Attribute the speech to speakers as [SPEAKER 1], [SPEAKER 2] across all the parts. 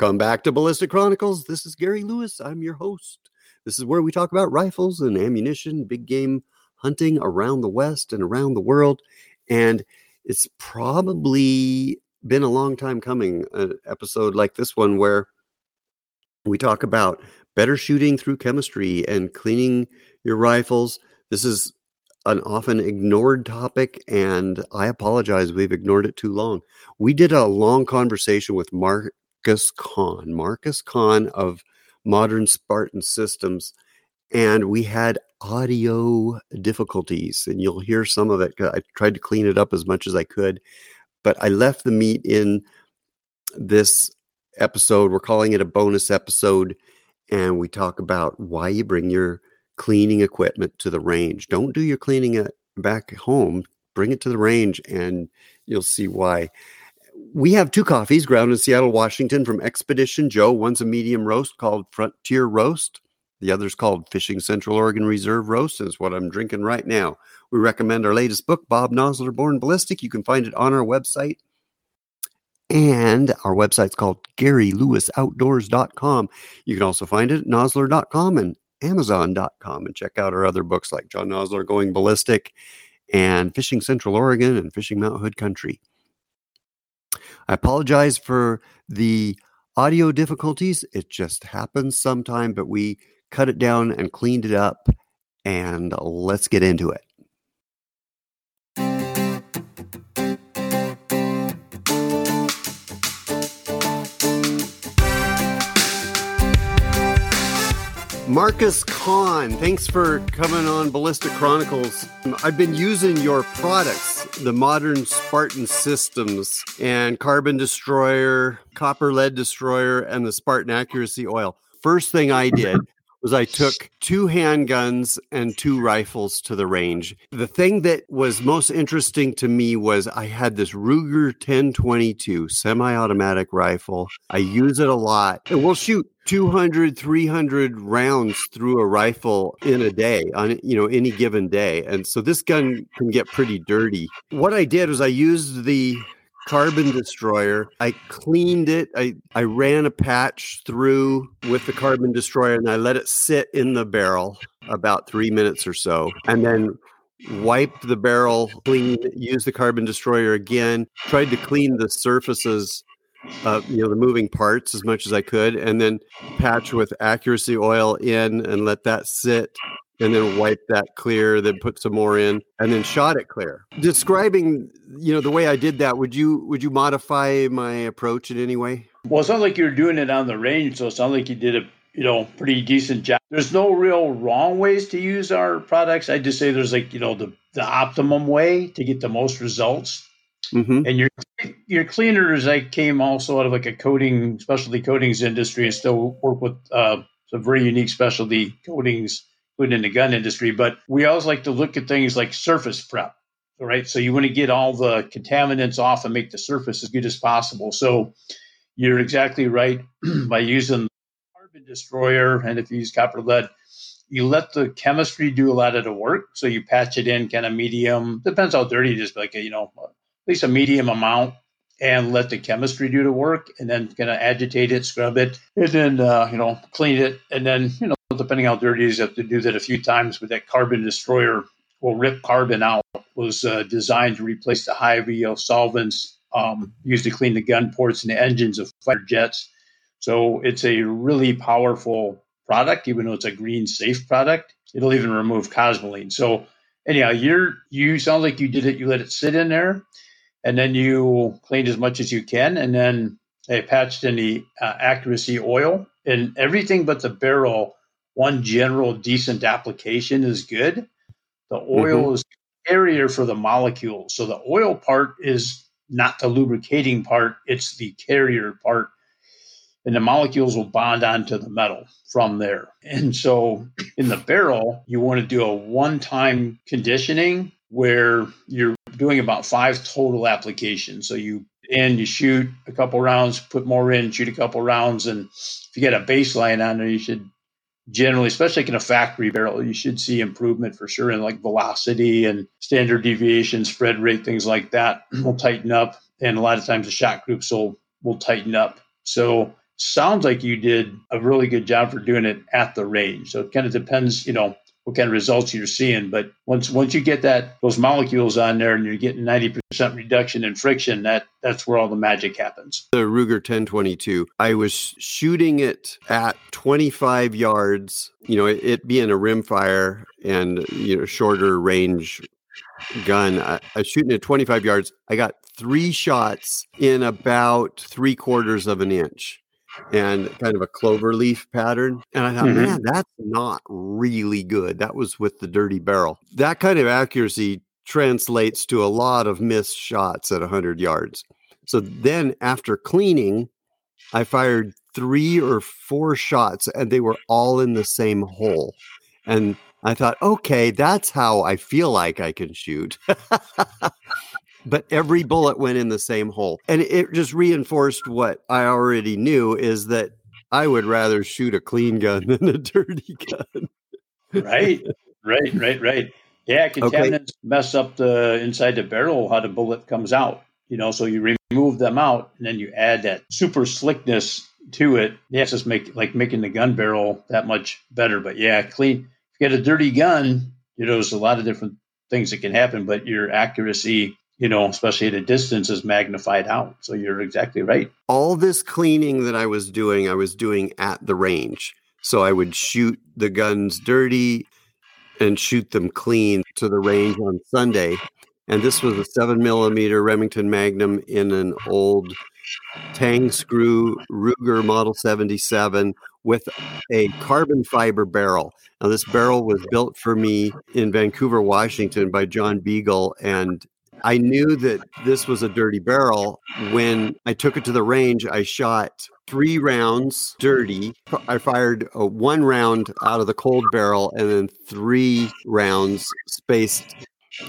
[SPEAKER 1] Welcome back to Ballistic Chronicles. This is Gary Lewis. I'm your host. This is where we talk about rifles and ammunition, big game hunting around the West and around the world. And it's probably been a long time coming, an episode like this one where we talk about better shooting through chemistry and cleaning your rifles. This is an often ignored topic, and I apologize. We've ignored it too long. We did a long conversation with Marcus Kahn, Marcus Kahn of Modern Spartan Systems, and we had audio difficulties, and you'll hear some of it. I tried to clean it up as much as I could, but I left the meat in this episode. We're calling it a bonus episode, and we talk about why you bring your cleaning equipment to the range. Don't do your cleaning at back home. Bring it to the range and you'll see why. We have two coffees ground in Seattle, Washington from Expedition Joe. One's a medium roast called Frontier Roast. The other's called Fishing Central Oregon Reserve Roast, it's what I'm drinking right now. We recommend our latest book, Bob Nosler Born Ballistic. You can find it on our website. And our website's called GaryLewisOutdoors.com. You can also find it at Nosler.com and Amazon.com and check out our other books like John Nosler Going Ballistic and Fishing Central Oregon and Fishing Mount Hood Country. I apologize for the audio difficulties. It just happens sometime, but we cut it down and cleaned it up. And let's get into it. Marcus Kahn, thanks for coming on Ballistic Chronicles. I've been using your products, the modern Spartan systems and Carbon Destroyer, Copper Lead Destroyer, and the Spartan Accuracy Oil. First thing I did was I took two handguns and two rifles to the range. The thing that was most interesting to me was I had this Ruger 1022 semi automatic rifle. I use it a lot. And we'll shoot 200 300 rounds through a rifle in a day on you know any given day and so this gun can get pretty dirty what i did was i used the carbon destroyer. I cleaned it. I, I ran a patch through with the carbon destroyer and I let it sit in the barrel about three minutes or so. And then wiped the barrel, clean, used the carbon destroyer again, tried to clean the surfaces uh, you know the moving parts as much as I could, and then patch with accuracy oil in and let that sit and then wipe that clear, then put some more in, and then shot it clear. Describing, you know, the way I did that, would you would you modify my approach in any way?
[SPEAKER 2] Well, it sounds like you're doing it on the range, so it sounds like you did a you know pretty decent job. There's no real wrong ways to use our products. I just say there's like you know the the optimum way to get the most results. Mm-hmm. And your your cleaners, I came also out of like a coating specialty coatings industry and still work with uh, some very unique specialty coatings put in the gun industry, but we always like to look at things like surface prep. Right. So you want to get all the contaminants off and make the surface as good as possible. So you're exactly right by using carbon destroyer and if you use copper lead, you let the chemistry do a lot of the work. So you patch it in kind of medium, depends how dirty it is, like a, you know, at least a medium amount and let the chemistry do the work and then kind of agitate it, scrub it, and then, uh, you know, clean it. And then, you know, depending how dirty it is, you have to do that a few times. But that carbon destroyer will rip carbon out. Was uh, designed to replace the high VO solvents um, used to clean the gun ports and the engines of fighter jets. So it's a really powerful product, even though it's a green safe product. It'll even remove cosmoline. So anyhow, you're you sound like you did it. You let it sit in there, and then you cleaned as much as you can, and then they patched in the uh, accuracy oil and everything but the barrel one general decent application is good. The oil mm-hmm. is carrier for the molecule. So the oil part is not the lubricating part, it's the carrier part. And the molecules will bond onto the metal from there. And so in the barrel, you want to do a one time conditioning where you're doing about five total applications. So you in, you shoot a couple rounds, put more in, shoot a couple rounds. And if you get a baseline on there, you should generally, especially like in a factory barrel, you should see improvement for sure in like velocity and standard deviation, spread rate, things like that will tighten up. And a lot of times the shot groups will will tighten up. So sounds like you did a really good job for doing it at the range. So it kind of depends, you know, what kind of results you're seeing. But once once you get that those molecules on there and you're getting 90% reduction in friction, that that's where all the magic happens.
[SPEAKER 1] The Ruger 1022, I was shooting it at 25 yards, you know, it, it being a rimfire and you know shorter range gun. I, I was shooting at 25 yards. I got three shots in about three quarters of an inch and kind of a clover leaf pattern. And I thought, mm-hmm. man, that's not really good. That was with the dirty barrel. That kind of accuracy translates to a lot of missed shots at 100 yards. So then after cleaning, I fired three or four shots and they were all in the same hole. And I thought, okay, that's how I feel like I can shoot. but every bullet went in the same hole. And it just reinforced what I already knew is that I would rather shoot a clean gun than a dirty gun.
[SPEAKER 2] right, right, right, right. Yeah, contaminants okay. mess up the inside the barrel how the bullet comes out. You know, so you remove them out and then you add that super slickness to it. Yeah, it's just make like making the gun barrel that much better. But yeah, clean. If you get a dirty gun, you know, there's a lot of different things that can happen, but your accuracy you know, especially at a distance, is magnified out. So you're exactly right.
[SPEAKER 1] All this cleaning that I was doing, I was doing at the range. So I would shoot the guns dirty and shoot them clean to the range on Sunday. And this was a seven millimeter Remington Magnum in an old tang screw Ruger Model 77 with a carbon fiber barrel. Now, this barrel was built for me in Vancouver, Washington by John Beagle, and I knew that this was a dirty barrel. When I took it to the range, I shot three rounds dirty. I fired one round out of the cold barrel and then three rounds spaced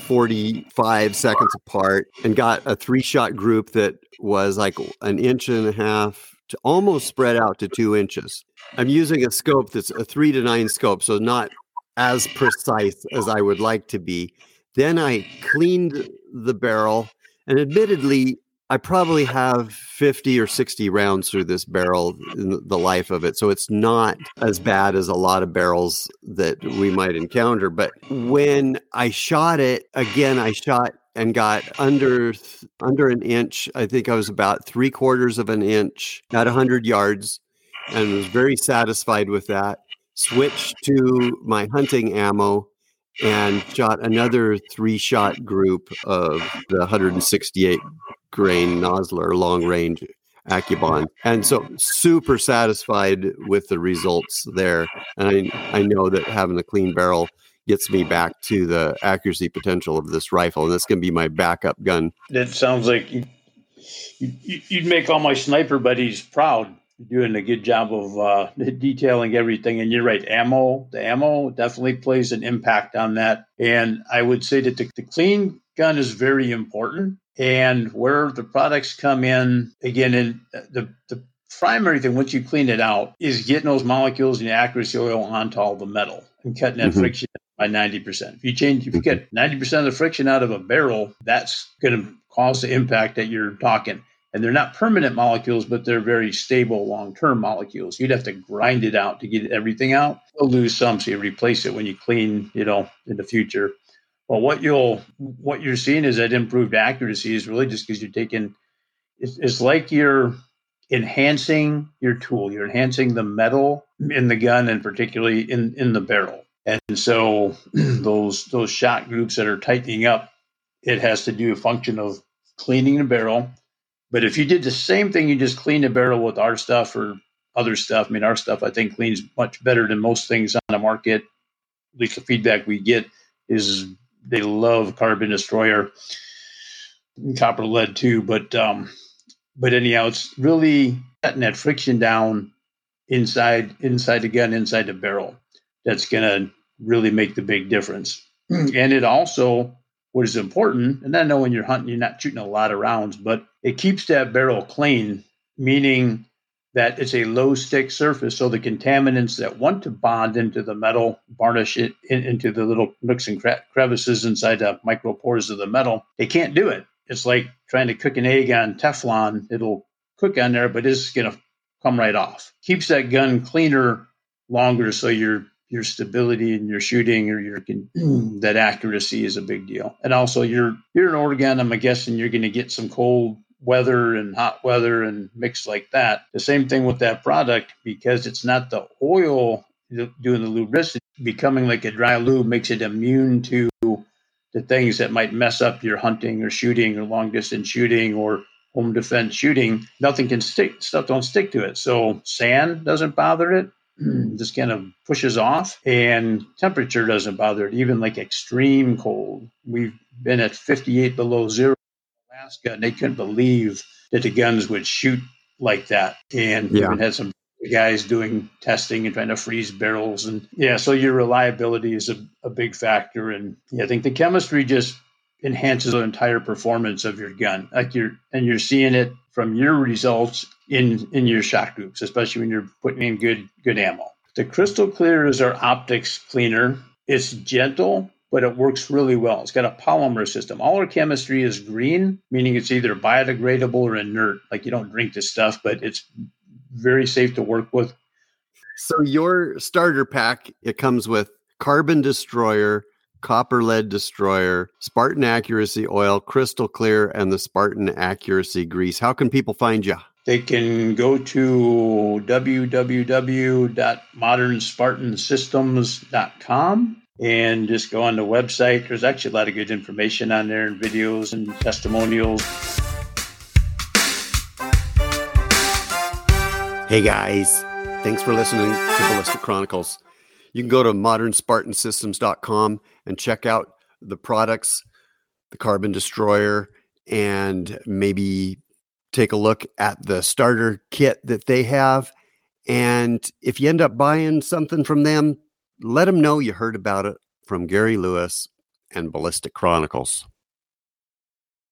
[SPEAKER 1] 45 seconds apart and got a three shot group that was like an inch and a half to almost spread out to two inches. I'm using a scope that's a three to nine scope, so not as precise as I would like to be. Then I cleaned the barrel, and admittedly, I probably have 50 or 60 rounds through this barrel in the life of it. So it's not as bad as a lot of barrels that we might encounter. But when I shot it, again, I shot and got under under an inch. I think I was about three quarters of an inch at 100 yards and was very satisfied with that. Switched to my hunting ammo and shot another three shot group of the 168 grain Nosler long range AccuBond. And so super satisfied with the results there. And I, I know that having a clean barrel gets me back to the accuracy potential of this rifle. And that's going to be my backup gun.
[SPEAKER 2] That sounds like you, you'd make all my sniper buddies proud doing a good job of uh, detailing everything. And you're right, ammo, the ammo definitely plays an impact on that. And I would say that the, the clean gun is very important. And where the products come in, again, in the, the primary thing, once you clean it out, is getting those molecules and the accuracy oil onto all the metal and cutting that mm-hmm. friction by 90%. If you change, if you get 90% mm-hmm. of the friction out of a barrel, that's going to cause the impact that you're talking and they're not permanent molecules, but they're very stable long-term molecules. You'd have to grind it out to get everything out. You'll lose some, so you replace it when you clean, you know, in the future. Well, what you'll what you're seeing is that improved accuracy is really just because you're taking. It's, it's like you're enhancing your tool. You're enhancing the metal in the gun, and particularly in in the barrel. And so those those shot groups that are tightening up, it has to do a function of cleaning the barrel but if you did the same thing, you just clean the barrel with our stuff or other stuff. I mean, our stuff I think cleans much better than most things on the market. At least the feedback we get is they love carbon destroyer, copper lead too. But um, but anyhow, it's really cutting that friction down inside inside the gun, inside the barrel. That's gonna really make the big difference. And it also what is important, and I know when you're hunting, you're not shooting a lot of rounds, but it keeps that barrel clean, meaning that it's a low stick surface. So the contaminants that want to bond into the metal, varnish it in, into the little nooks and crevices inside the micropores of the metal, they can't do it. It's like trying to cook an egg on Teflon. It'll cook on there, but it's going to come right off. Keeps that gun cleaner longer, so your your stability and your shooting or your that accuracy is a big deal. And also, you're you're in Oregon. I'm guessing you're going to get some cold weather and hot weather and mix like that. The same thing with that product because it's not the oil doing the lubricity. Becoming like a dry lube makes it immune to the things that might mess up your hunting or shooting or long distance shooting or home defense shooting. Nothing can stick, stuff don't stick to it. So sand doesn't bother it. Just kind of pushes off, and temperature doesn't bother it. Even like extreme cold, we've been at 58 below zero Alaska, and they couldn't believe that the guns would shoot like that. And yeah. even had some guys doing testing and trying to freeze barrels. And yeah so your reliability is a, a big factor. And yeah, i think the chemistry just enhances the entire performance of your gun. Like you're and you're seeing it from your results in in your shot groups especially when you're putting in good good ammo. The crystal clear is our optics cleaner. It's gentle but it works really well. It's got a polymer system. All our chemistry is green, meaning it's either biodegradable or inert. Like you don't drink this stuff, but it's very safe to work with.
[SPEAKER 1] So your starter pack it comes with carbon destroyer, copper lead destroyer, Spartan accuracy oil, crystal clear, and the Spartan accuracy grease. How can people find you?
[SPEAKER 2] They can go to www.modernspartansystems.com and just go on the website. There's actually a lot of good information on there and videos and testimonials.
[SPEAKER 1] Hey guys, thanks for listening to Ballistic Chronicles. You can go to modernspartansystems.com and check out the products, the Carbon Destroyer, and maybe take a look at the starter kit that they have. And if you end up buying something from them, let them know you heard about it from Gary Lewis and Ballistic Chronicles.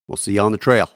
[SPEAKER 1] We'll see you on the trail.